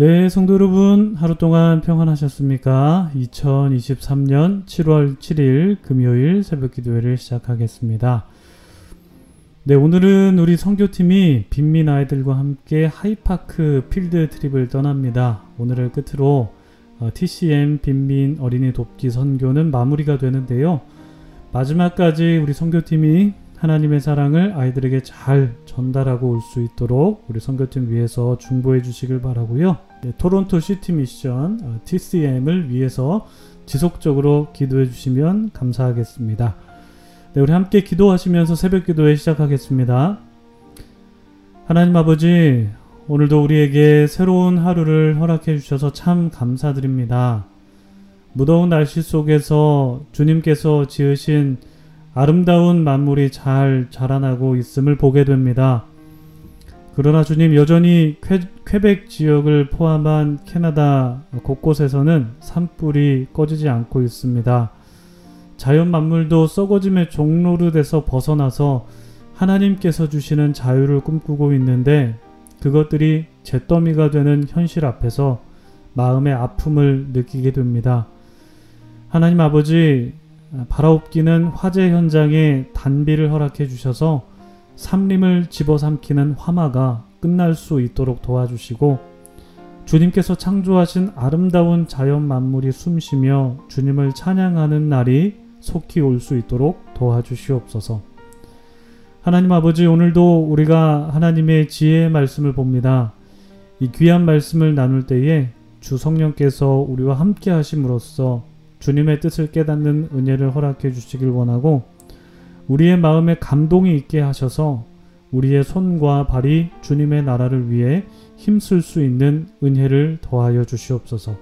네, 성도 여러분, 하루 동안 평안하셨습니까? 2023년 7월 7일 금요일 새벽 기도회를 시작하겠습니다. 네, 오늘은 우리 성교팀이 빈민 아이들과 함께 하이파크 필드 트립을 떠납니다. 오늘을 끝으로 어, TCM 빈민 어린이 돕기 선교는 마무리가 되는데요. 마지막까지 우리 선교팀이 하나님의 사랑을 아이들에게 잘 전달하고 올 수 있도록 우리 선교팀 위해서 중보해 주시길 바라고요. 네, 토론토 시티 미션 어, TCM을 위해서 지속적으로 기도해 주시면 감사하겠습니다. 네, 우리 함께 기도하시면서 새벽 기도회 시작하겠습니다. 하나님 아버지, 오늘도 우리에게 새로운 하루를 허락해 주셔서 참 감사드립니다. 무더운 날씨 속에서 주님께서 지으신 아름다운 만물이 잘 자라나고 있음을 보게 됩니다. 그러나 주님 여전히 퀘, 벡 지역을 포함한 캐나다 곳곳에서는 산불이 꺼지지 않고 있습니다. 자연 만물도 썩어짐의 종로를돼서 벗어나서 하나님께서 주시는 자유를 꿈꾸고 있는데 그것들이 잿더미가 되는 현실 앞에서 마음의 아픔을 느끼게 됩니다. 하나님 아버지, 바라옵기는 화재 현장에 단비를 허락해 주셔서 삼림을 집어삼키는 화마가 끝날 수 있도록 도와주시고 주님께서 창조하신 아름다운 자연 만물이 숨쉬며 주님을 찬양하는 날이 속히 올 수 있도록 도와주시옵소서. 하나님 아버지 오늘도 우리가 하나님의 지혜의 말씀을 봅니다. 이 귀한 말씀을 나눌 때에 주 성령께서 우리와 함께 하심으로써 주님의 뜻을 깨닫는 은혜를 허락해 주시길 원하고 우리의 마음에 감동이 있게 하셔서 우리의 손과 발이 주님의 나라를 위해 힘쓸 수 있는 은혜를 더하여 주시옵소서.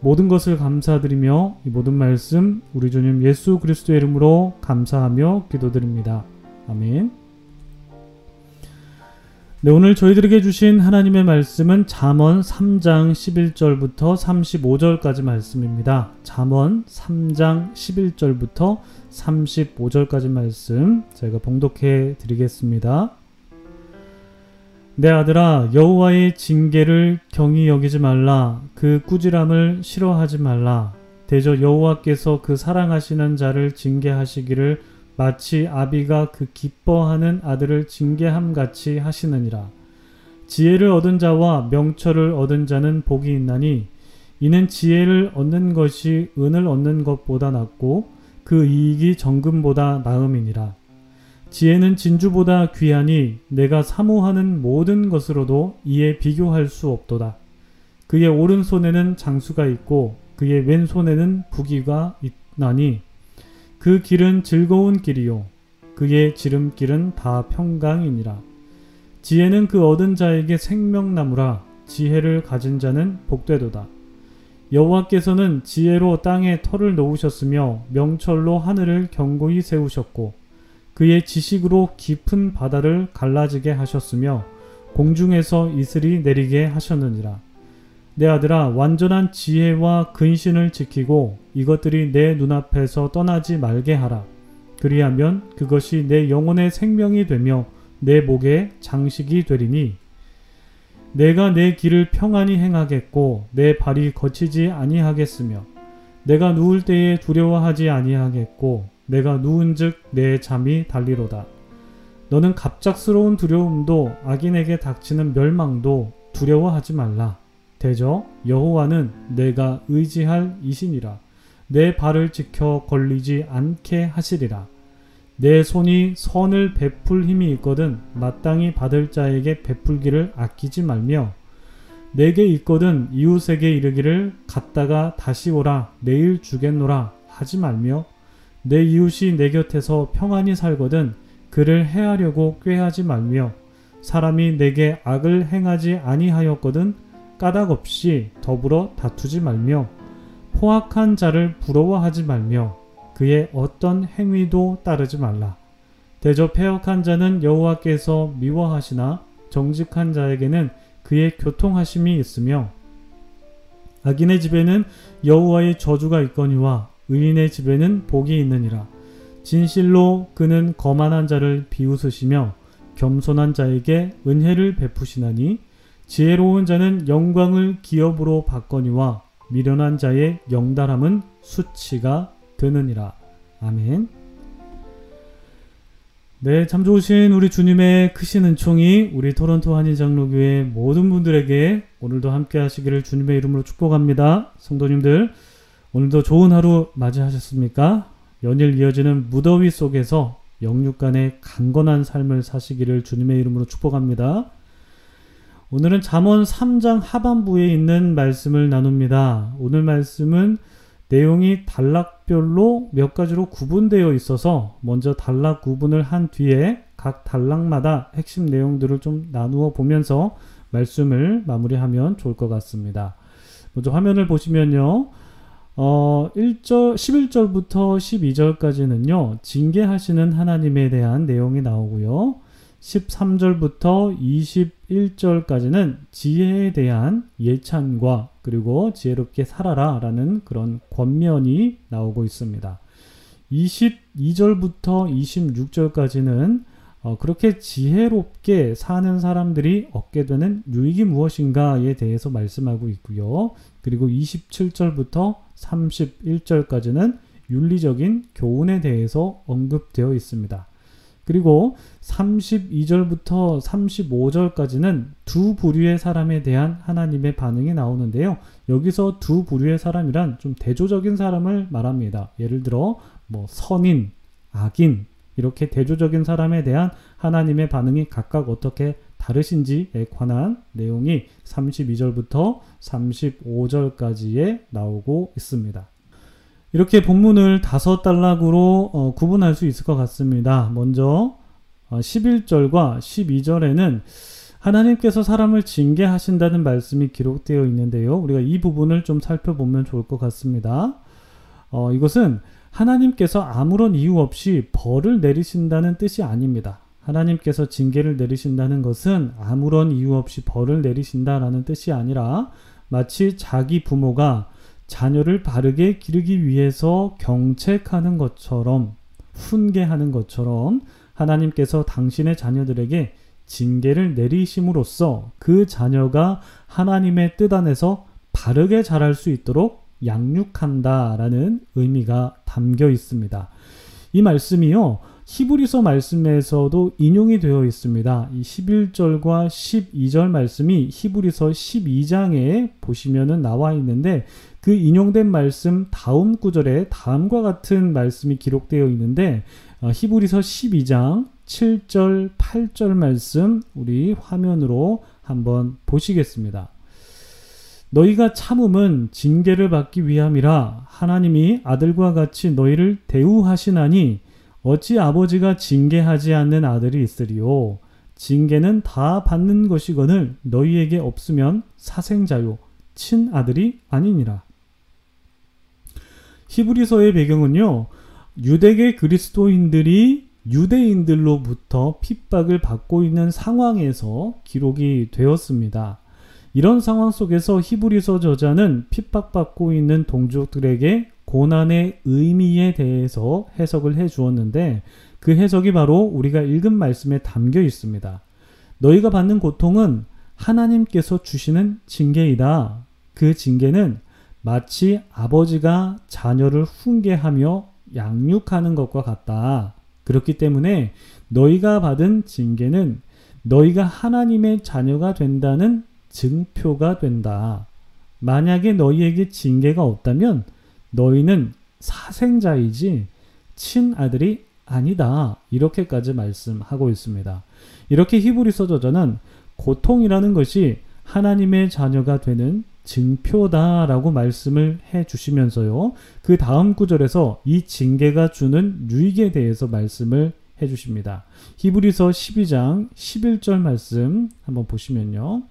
모든 것을 감사드리며 이 모든 말씀 우리 주님 예수 그리스도의 이름으로 감사하며 기도드립니다. 아멘. 네, 오늘 저희들에게 주신 하나님의 말씀은 잠언 3장 11절부터 35절까지 말씀입니다. 잠언 3장 11절부터 35절까지 말씀 제가 봉독해 드리겠습니다. 내 아들아 여호와의 징계를 경히 여기지 말라 그 꾸지람을 싫어하지 말라 대저 여호와께서 그 사랑하시는 자를 징계하시기를 마치 아비가 그 기뻐하는 아들을 징계함 같이 하시느니라. 지혜를 얻은 자와 명철을 얻은 자는 복이 있나니 이는 지혜를 얻는 것이 은을 얻는 것보다 낫고 그 이익이 정금보다 나음이니라. 지혜는 진주보다 귀하니 내가 사모하는 모든 것으로도 이에 비교할 수 없도다. 그의 오른손에는 장수가 있고 그의 왼손에는 부기가 있나니 그 길은 즐거운 길이요 그의 지름길은 다 평강이니라. 지혜는 그 얻은 자에게 생명나무라 지혜를 가진 자는 복되도다. 여호와께서는 지혜로 땅에 털을 놓으셨으며 명철로 하늘을 견고히 세우셨고 그의 지식으로 깊은 바다를 갈라지게 하셨으며 공중에서 이슬이 내리게 하셨느니라. 내 아들아 완전한 지혜와 근신을 지키고 이것들이 내 눈앞에서 떠나지 말게 하라. 그리하면 그것이 내 영혼의 생명이 되며 내 목의 장식이 되리니 내가 내 길을 평안히 행하겠고 내 발이 거치지 아니하겠으며 내가 누울 때에 두려워하지 아니하겠고 내가 누운즉 내 잠이 달리로다. 너는 갑작스러운 두려움도 악인에게 닥치는 멸망도 두려워하지 말라. 대저 여호와는 내가 의지할 이신이라. 내 발을 지켜 걸리지 않게 하시리라. 내 손이 선을 베풀 힘이 있거든 마땅히 받을 자에게 베풀기를 아끼지 말며 내게 있거든 이웃에게 이르기를 갔다가 다시 오라. 내일 주겠노라. 하지 말며 내 이웃이 내 곁에서 평안히 살거든 그를 해하려고 꾀하지 말며 사람이 내게 악을 행하지 아니하였거든 까닭 없이 더불어 다투지 말며 포악한 자를 부러워하지 말며 그의 어떤 행위도 따르지 말라. 대저 폐역한 자는 여호와께서 미워하시나 정직한 자에게는 그의 교통하심이 있으며 악인의 집에는 여호와의 저주가 있거니와 의인의 집에는 복이 있느니라. 진실로 그는 거만한 자를 비웃으시며 겸손한 자에게 은혜를 베푸시나니 지혜로운 자는 영광을 기업으로 바거니와 미련한 자의 영달함은 수치가 되느니라. 아멘. 네, 참 좋으신 우리 주님의 크신 은총이 우리 토론토 한인장로교회 모든 분들에게 오늘도 함께 하시기를 주님의 이름으로 축복합니다. 성도님들, 오늘도 좋은 하루 맞이하셨습니까? 연일 이어지는 무더위 속에서 영육간의 강건한 삶을 사시기를 주님의 이름으로 축복합니다. 오늘은 잠언 3장 하반부에 있는 말씀을 나눕니다. 오늘 말씀은 내용이 단락별로 몇 가지로 구분되어 있어서 먼저 단락 구분을 한 뒤에 각 단락마다 핵심 내용들을 좀 나누어 보면서 말씀을 마무리하면 좋을 것 같습니다. 먼저 화면을 보시면요. 어, 1절, 11절부터 12절까지는요, 징계하시는 하나님에 대한 내용이 나오고요. 13절부터 21절까지는 지혜에 대한 예찬과 그리고 지혜롭게 살아라 라는 그런 권면이 나오고 있습니다. 22절부터 26절까지는 어, 그렇게 지혜롭게 사는 사람들이 얻게 되는 유익이 무엇인가에 대해서 말씀하고 있고요. 그리고 27절부터 31절까지는 윤리적인 교훈에 대해서 언급되어 있습니다. 그리고 32절부터 35절까지는 두 부류의 사람에 대한 하나님의 반응이 나오는데요. 여기서 두 부류의 사람이란 좀 대조적인 사람을 말합니다. 예를 들어 뭐 선인, 악인 이렇게 대조적인 사람에 대한 하나님의 반응이 각각 어떻게 다르신지에 관한 내용이 32절부터 35절까지에 나오고 있습니다. 이렇게 본문을 다섯 단락으로 어, 구분할 수 있을 것 같습니다. 먼저 어, 11절과 12절에는 하나님께서 사람을 징계하신다는 말씀이 기록되어 있는데요. 우리가 이 부분을 좀 살펴보면 좋을 것 같습니다. 어, 이것은 하나님께서 아무런 이유 없이 벌을 내리신다는 뜻이 아닙니다. 하나님께서 징계를 내리신다는 것은 아무런 이유 없이 벌을 내리신다라는 뜻이 아니라 마치 자기 부모가 자녀를 바르게 기르기 위해서 경책하는 것처럼 훈계하는 것처럼 하나님께서 당신의 자녀들에게 징계를 내리심으로써 그 자녀가 하나님의 뜻 안에서 바르게 자랄 수 있도록 양육한다라는 의미가 담겨 있습니다. 이 말씀이요. 히브리서 말씀에서도 인용이 되어 있습니다. 이 11절과 12절 말씀이 히브리서 12장에 보시면은 나와 있는데 그 인용된 말씀 다음 구절에 다음과 같은 말씀이 기록되어 있는데 어, 히브리서 12장 7절 8절 말씀 우리 화면으로 한번 보시겠습니다. 너희가 참음은 징계를 받기 위함이라 하나님이 아들과 같이 너희를 대우하시나니 어찌 아버지가 징계하지 않는 아들이 있으리요 징계는 다 받는 것이거늘 너희에게 없으면 사생자요 친아들이 아니니라 히브리서의 배경은요, 유대계 그리스도인들이 유대인들로부터 핍박을 받고 있는 상황에서 기록이 되었습니다. 이런 상황 속에서 히브리서 저자는 핍박받고 있는 동족들에게 고난의 의미에 대해서 해석을 해 주었는데 그 해석이 바로 우리가 읽은 말씀에 담겨 있습니다. 너희가 받는 고통은 하나님께서 주시는 징계이다. 그 징계는 마치 아버지가 자녀를 훈계하며 양육하는 것과 같다. 그렇기 때문에 너희가 받은 징계는 너희가 하나님의 자녀가 된다는 증표가 된다. 만약에 너희에게 징계가 없다면 너희는 사생자이지 친아들이 아니다. 이렇게까지 말씀하고 있습니다. 이렇게 히브리서 저자는 고통이라는 것이 하나님의 자녀가 되는 증표다라고 말씀을 해 주시면서요. 그 다음 구절에서 이 징계가 주는 유익에 대해서 말씀을 해 주십니다. 히브리서 12장 11절 말씀 한번 보시면요.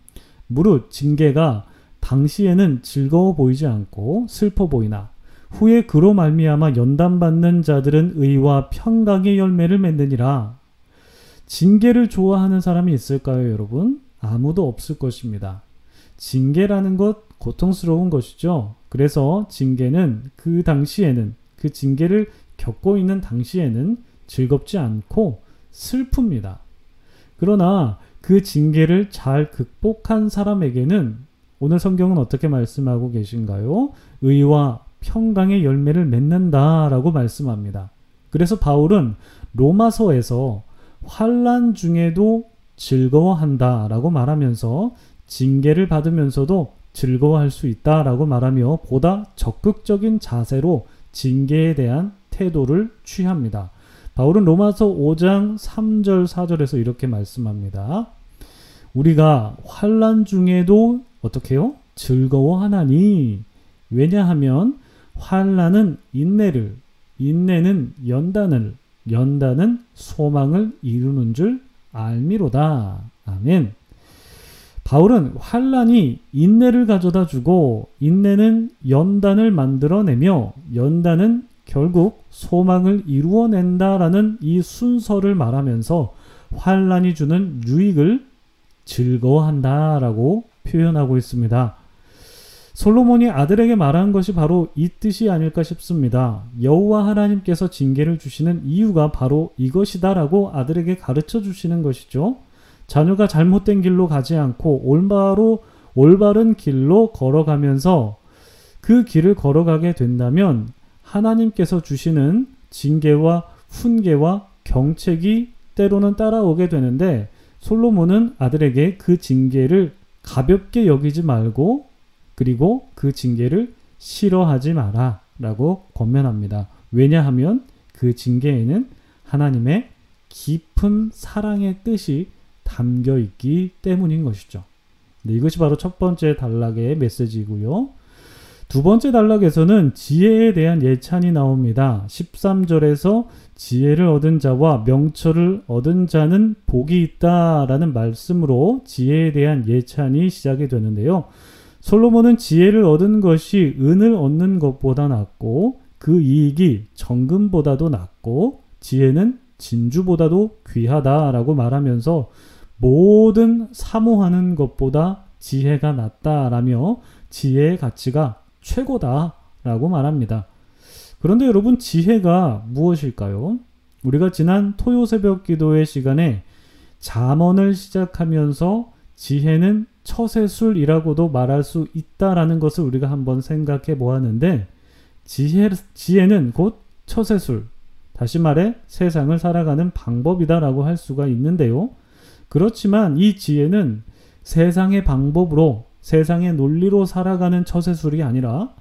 무릇 징계가 당시에는 즐거워 보이지 않고 슬퍼 보이나 후에 그로 말미암아 연단받는 자들은 의와 평강의 열매를 맺느니라. 징계를 좋아하는 사람이 있을까요, 여러분? 아무도 없을 것입니다. 징계라는 것 고통스러운 것이죠. 그래서 징계는 그 당시에는 그 징계를 겪고 있는 당시에는 즐겁지 않고 슬픕니다. 그러나 그 징계를 잘 극복한 사람에게는 오늘 성경은 어떻게 말씀하고 계신가요? 의와 평강의 열매를 맺는다라고 말씀합니다. 그래서 바울은 로마서에서 환란 중에도 즐거워한다라고 말하면서 징계를 받으면서도 즐거워할 수 있다라고 말하며 보다 적극적인 자세로 징계에 대한 태도를 취합니다. 바울은 로마서 5장 3절 4절에서 이렇게 말씀합니다. 우리가 환란 중에도 어떻게 요 즐거워하나니 왜냐하면 환란은 인내를 인내는 연단을 연단은 소망을 이루는 줄 알미로다. 아멘. 바울은 환란이 인내를 가져다 주고 인내는 연단을 만들어내며 연단은 결국 소망을 이루어낸다라는 이 순서를 말하면서 환란이 주는 유익을 즐거워한다라고 표현하고 있습니다. 솔로몬이 아들에게 말한 것이 바로 이 뜻이 아닐까 싶습니다. 여호와 하나님께서 징계를 주시는 이유가 바로 이것이다라고 아들에게 가르쳐 주시는 것이죠. 자녀가 잘못된 길로 가지 않고 올바로 올바른 길로 걸어가면서 그 길을 걸어가게 된다면 하나님께서 주시는 징계와 훈계와 경책이 때로는 따라오게 되는데 솔로몬은 아들에게 그 징계를 가볍게 여기지 말고 그리고 그 징계를 싫어하지 마라 라고 권면합니다. 왜냐하면 그 징계에는 하나님의 깊은 사랑의 뜻이 담겨 있기 때문인 것이죠. 네, 이것이 바로 첫 번째 단락의 메시지고요. 두 번째 단락에서는 지혜에 대한 예찬이 나옵니다. 13절에서 지혜를 얻은 자와 명철을 얻은 자는 복이 있다라는 말씀으로 지혜에 대한 예찬이 시작이 되는데요. 솔로몬은 지혜를 얻은 것이 은을 얻는 것보다 낫고 그 이익이 정금보다도 낫고 지혜는 진주보다도 귀하다라고 말하면서 모든 사모하는 것보다 지혜가 낫다라며 지혜의 가치가 최고다라고 말합니다. 그런데 여러분 지혜가 무엇일까요? 우리가 지난 토요 새벽 기도의 시간에 잠언을 시작하면서 지혜는 처세술이라고도 말할 수 있다라는 것을 우리가 한번 생각해 보았는데 지혜, 지혜는 곧 처세술, 다시 말해 세상을 살아가는 방법이다라고 할 수가 있는데요. 그렇지만 이 지혜는 세상의 방법으로 세상의 논리로 살아가는 처세술이 아니라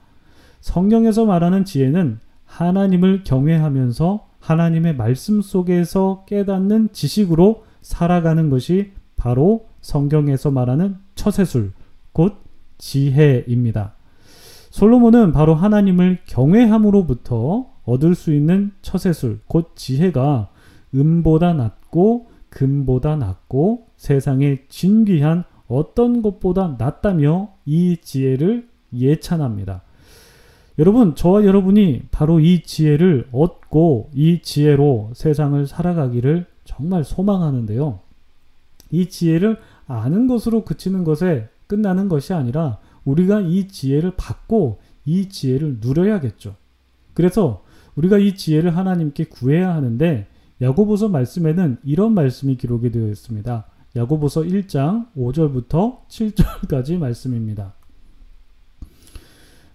성경에서 말하는 지혜는 하나님을 경외하면서 하나님의 말씀 속에서 깨닫는 지식으로 살아가는 것이 바로 성경에서 말하는 처세술, 곧 지혜입니다. 솔로몬은 바로 하나님을 경외함으로부터 얻을 수 있는 처세술, 곧 지혜가 음보다 낫고 금보다 낫고 세상에 진귀한 어떤 것보다 낫다며 이 지혜를 예찬합니다. 여러분, 저와 여러분이 바로 이 지혜를 얻고 이 지혜로 세상을 살아가기를 정말 소망하는데요. 이 지혜를 아는 것으로 그치는 것에 끝나는 것이 아니라 우리가 이 지혜를 받고 이 지혜를 누려야겠죠. 그래서 우리가 이 지혜를 하나님께 구해야 하는데 야고보서 말씀에는 이런 말씀이 기록이 되어 있습니다. 야고보서 1장 5절부터 7절까지 말씀입니다.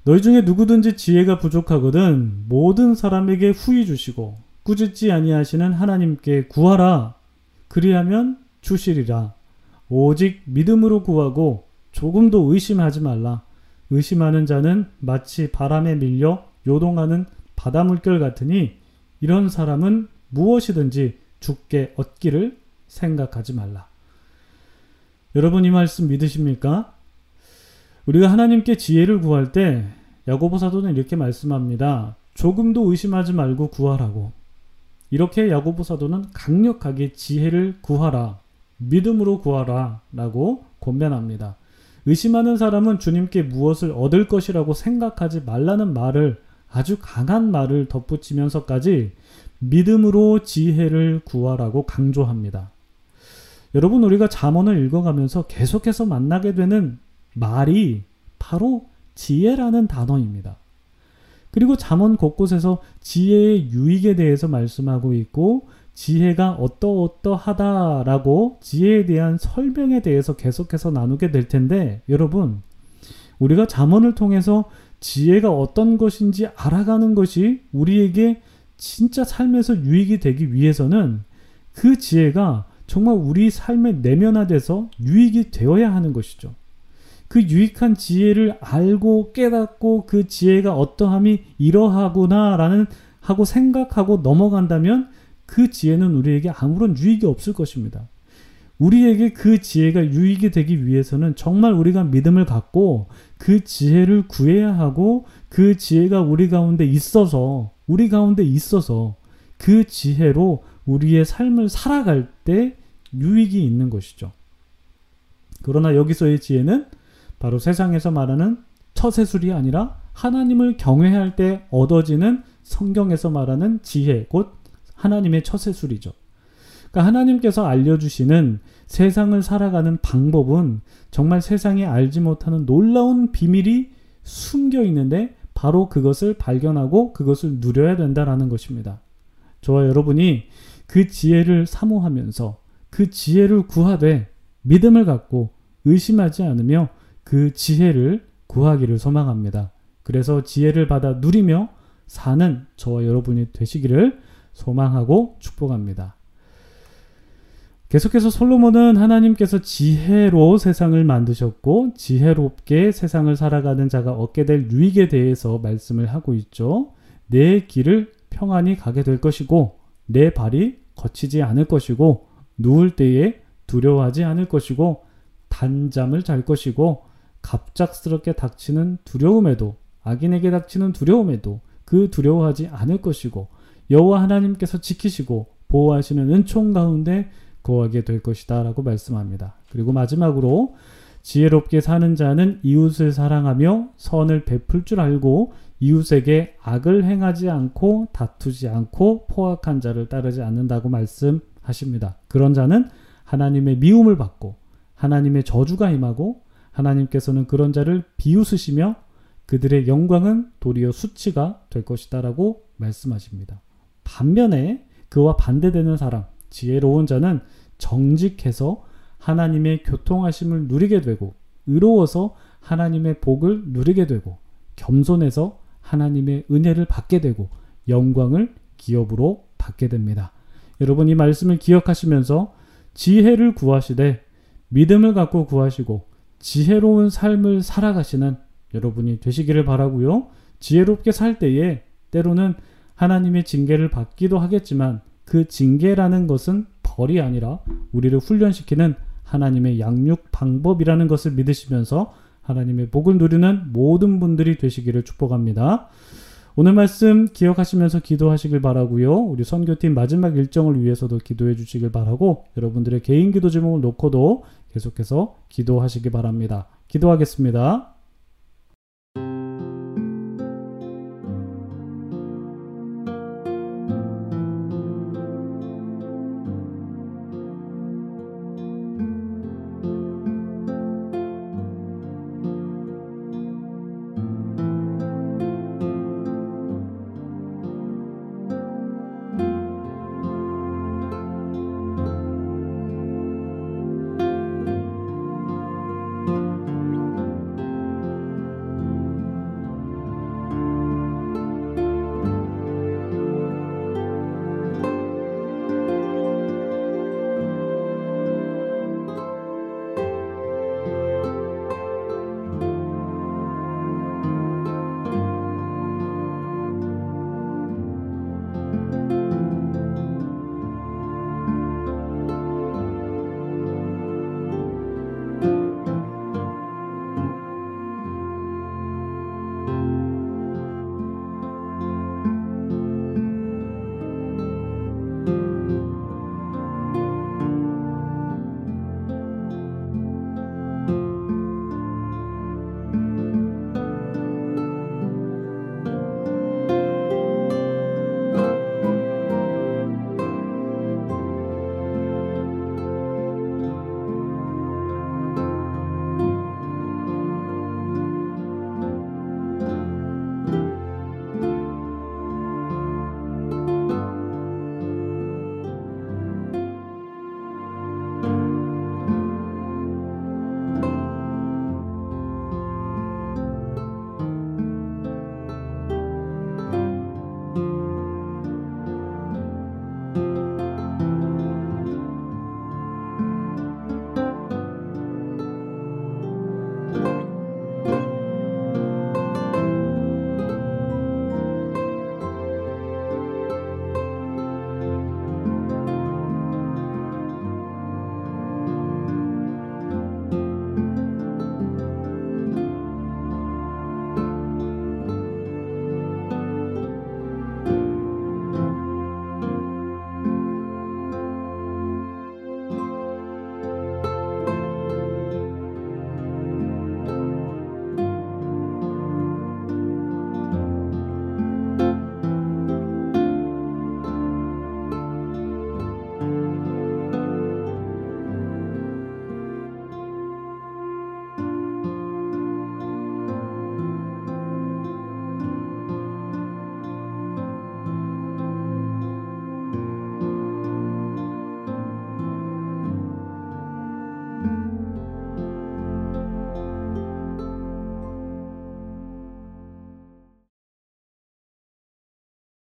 너희 중에 누구든지 지혜가 부족하거든 모든 사람에게 후히 주시고 꾸짖지 아니하시는 하나님께 구하라 그리하면 주시리라 오직 믿음으로 구하고 조금도 의심하지 말라. 의심하는 자는 마치 바람에 밀려 요동하는 바다 물결 같으니 이런 사람은 무엇이든지 죽게 얻기를 생각하지 말라. 여러분 이 말씀 믿으십니까? 우리가 하나님께 지혜를 구할 때 야고보 사도는 이렇게 말씀합니다. 조금도 의심하지 말고 구하라고. 이렇게 야고보 사도는 강력하게 지혜를 구하라. 믿음으로 구하라 라고 권면합니다. 의심하는 사람은 주님께 무엇을 얻을 것이라고 생각하지 말라는 말을 아주 강한 말을 덧붙이면서까지 믿음으로 지혜를 구하라고 강조합니다. 여러분 우리가 잠언을 읽어가면서 계속해서 만나게 되는 말이 바로 지혜라는 단어입니다. 그리고 잠언 곳곳에서 지혜의 유익에 대해서 말씀하고 있고 지혜가 어떠어떠하다라고 지혜에 대한 설명에 대해서 계속해서 나누게 될 텐데 여러분 우리가 잠언을 통해서 지혜가 어떤 것인지 알아가는 것이 우리에게 진짜 삶에서 유익이 되기 위해서는 그 지혜가 정말 우리 삶에 내면화돼서 유익이 되어야 하는 것이죠. 그 유익한 지혜를 알고 깨닫고 그 지혜가 어떠함이 이러하구나라는 하고 생각하고 넘어간다면 그 지혜는 우리에게 아무런 유익이 없을 것입니다. 우리에게 그 지혜가 유익이 되기 위해서는 정말 우리가 믿음을 갖고 그 지혜를 구해야 하고 그 지혜가 우리 가운데 있어서 우리 가운데 있어서 그 지혜로 우리의 삶을 살아갈 때 유익이 있는 것이죠. 그러나 여기서의 지혜는 바로 세상에서 말하는 처세술이 아니라 하나님을 경외할 때 얻어지는 성경에서 말하는 지혜, 곧 하나님의 처세술이죠. 그러니까 하나님께서 알려주시는 세상을 살아가는 방법은 정말 세상에 알지 못하는 놀라운 비밀이 숨겨 있는데 바로 그것을 발견하고 그것을 누려야 된다라는 것입니다. 저와 여러분이 그 지혜를 사모하면서 그 지혜를 구하되 믿음을 갖고 의심하지 않으며 그 지혜를 구하기를 소망합니다. 그래서 지혜를 받아 누리며 사는 저와 여러분이 되시기를 소망하고 축복합니다. 계속해서 솔로몬은 하나님께서 지혜로 세상을 만드셨고 지혜롭게 세상을 살아가는 자가 얻게 될 유익에 대해서 말씀을 하고 있죠. 내 길을 평안히 가게 될 것이고 내 발이 거치지 않을 것이고 누울 때에 두려워하지 않을 것이고 단잠을 잘 것이고 갑작스럽게 닥치는 두려움에도 악인에게 닥치는 두려움에도 그 두려워하지 않을 것이고 여호와 하나님께서 지키시고 보호하시는 은총 가운데 거하게 될 것이다 라고 말씀합니다. 그리고 마지막으로 지혜롭게 사는 자는 이웃을 사랑하며 선을 베풀 줄 알고 이웃에게 악을 행하지 않고 다투지 않고 포악한 자를 따르지 않는다고 말씀하십니다. 그런 자는 하나님의 미움을 받고 하나님의 저주가 임하고 하나님께서는 그런 자를 비웃으시며 그들의 영광은 도리어 수치가 될 것이다라고 말씀하십니다. 반면에 그와 반대되는 사람, 지혜로운 자는 정직해서 하나님의 교통하심을 누리게 되고 의로워서 하나님의 복을 누리게 되고 겸손해서 하나님의 은혜를 받게 되고 영광을 기업으로 받게 됩니다. 여러분 이 말씀을 기억하시면서 지혜를 구하시되 믿음을 갖고 구하시고 지혜로운 삶을 살아가시는 여러분이 되시기를 바라고요. 지혜롭게 살 때에 때로는 하나님의 징계를 받기도 하겠지만 그 징계라는 것은 벌이 아니라 우리를 훈련시키는 하나님의 양육 방법이라는 것을 믿으시면서 하나님의 복을 누리는 모든 분들이 되시기를 축복합니다. 오늘 말씀 기억하시면서 기도하시길 바라고요. 우리 선교팀 마지막 일정을 위해서도 기도해 주시길 바라고 여러분들의 개인 기도 제목을 놓고도 계속해서 기도하시기 바랍니다. 기도하겠습니다.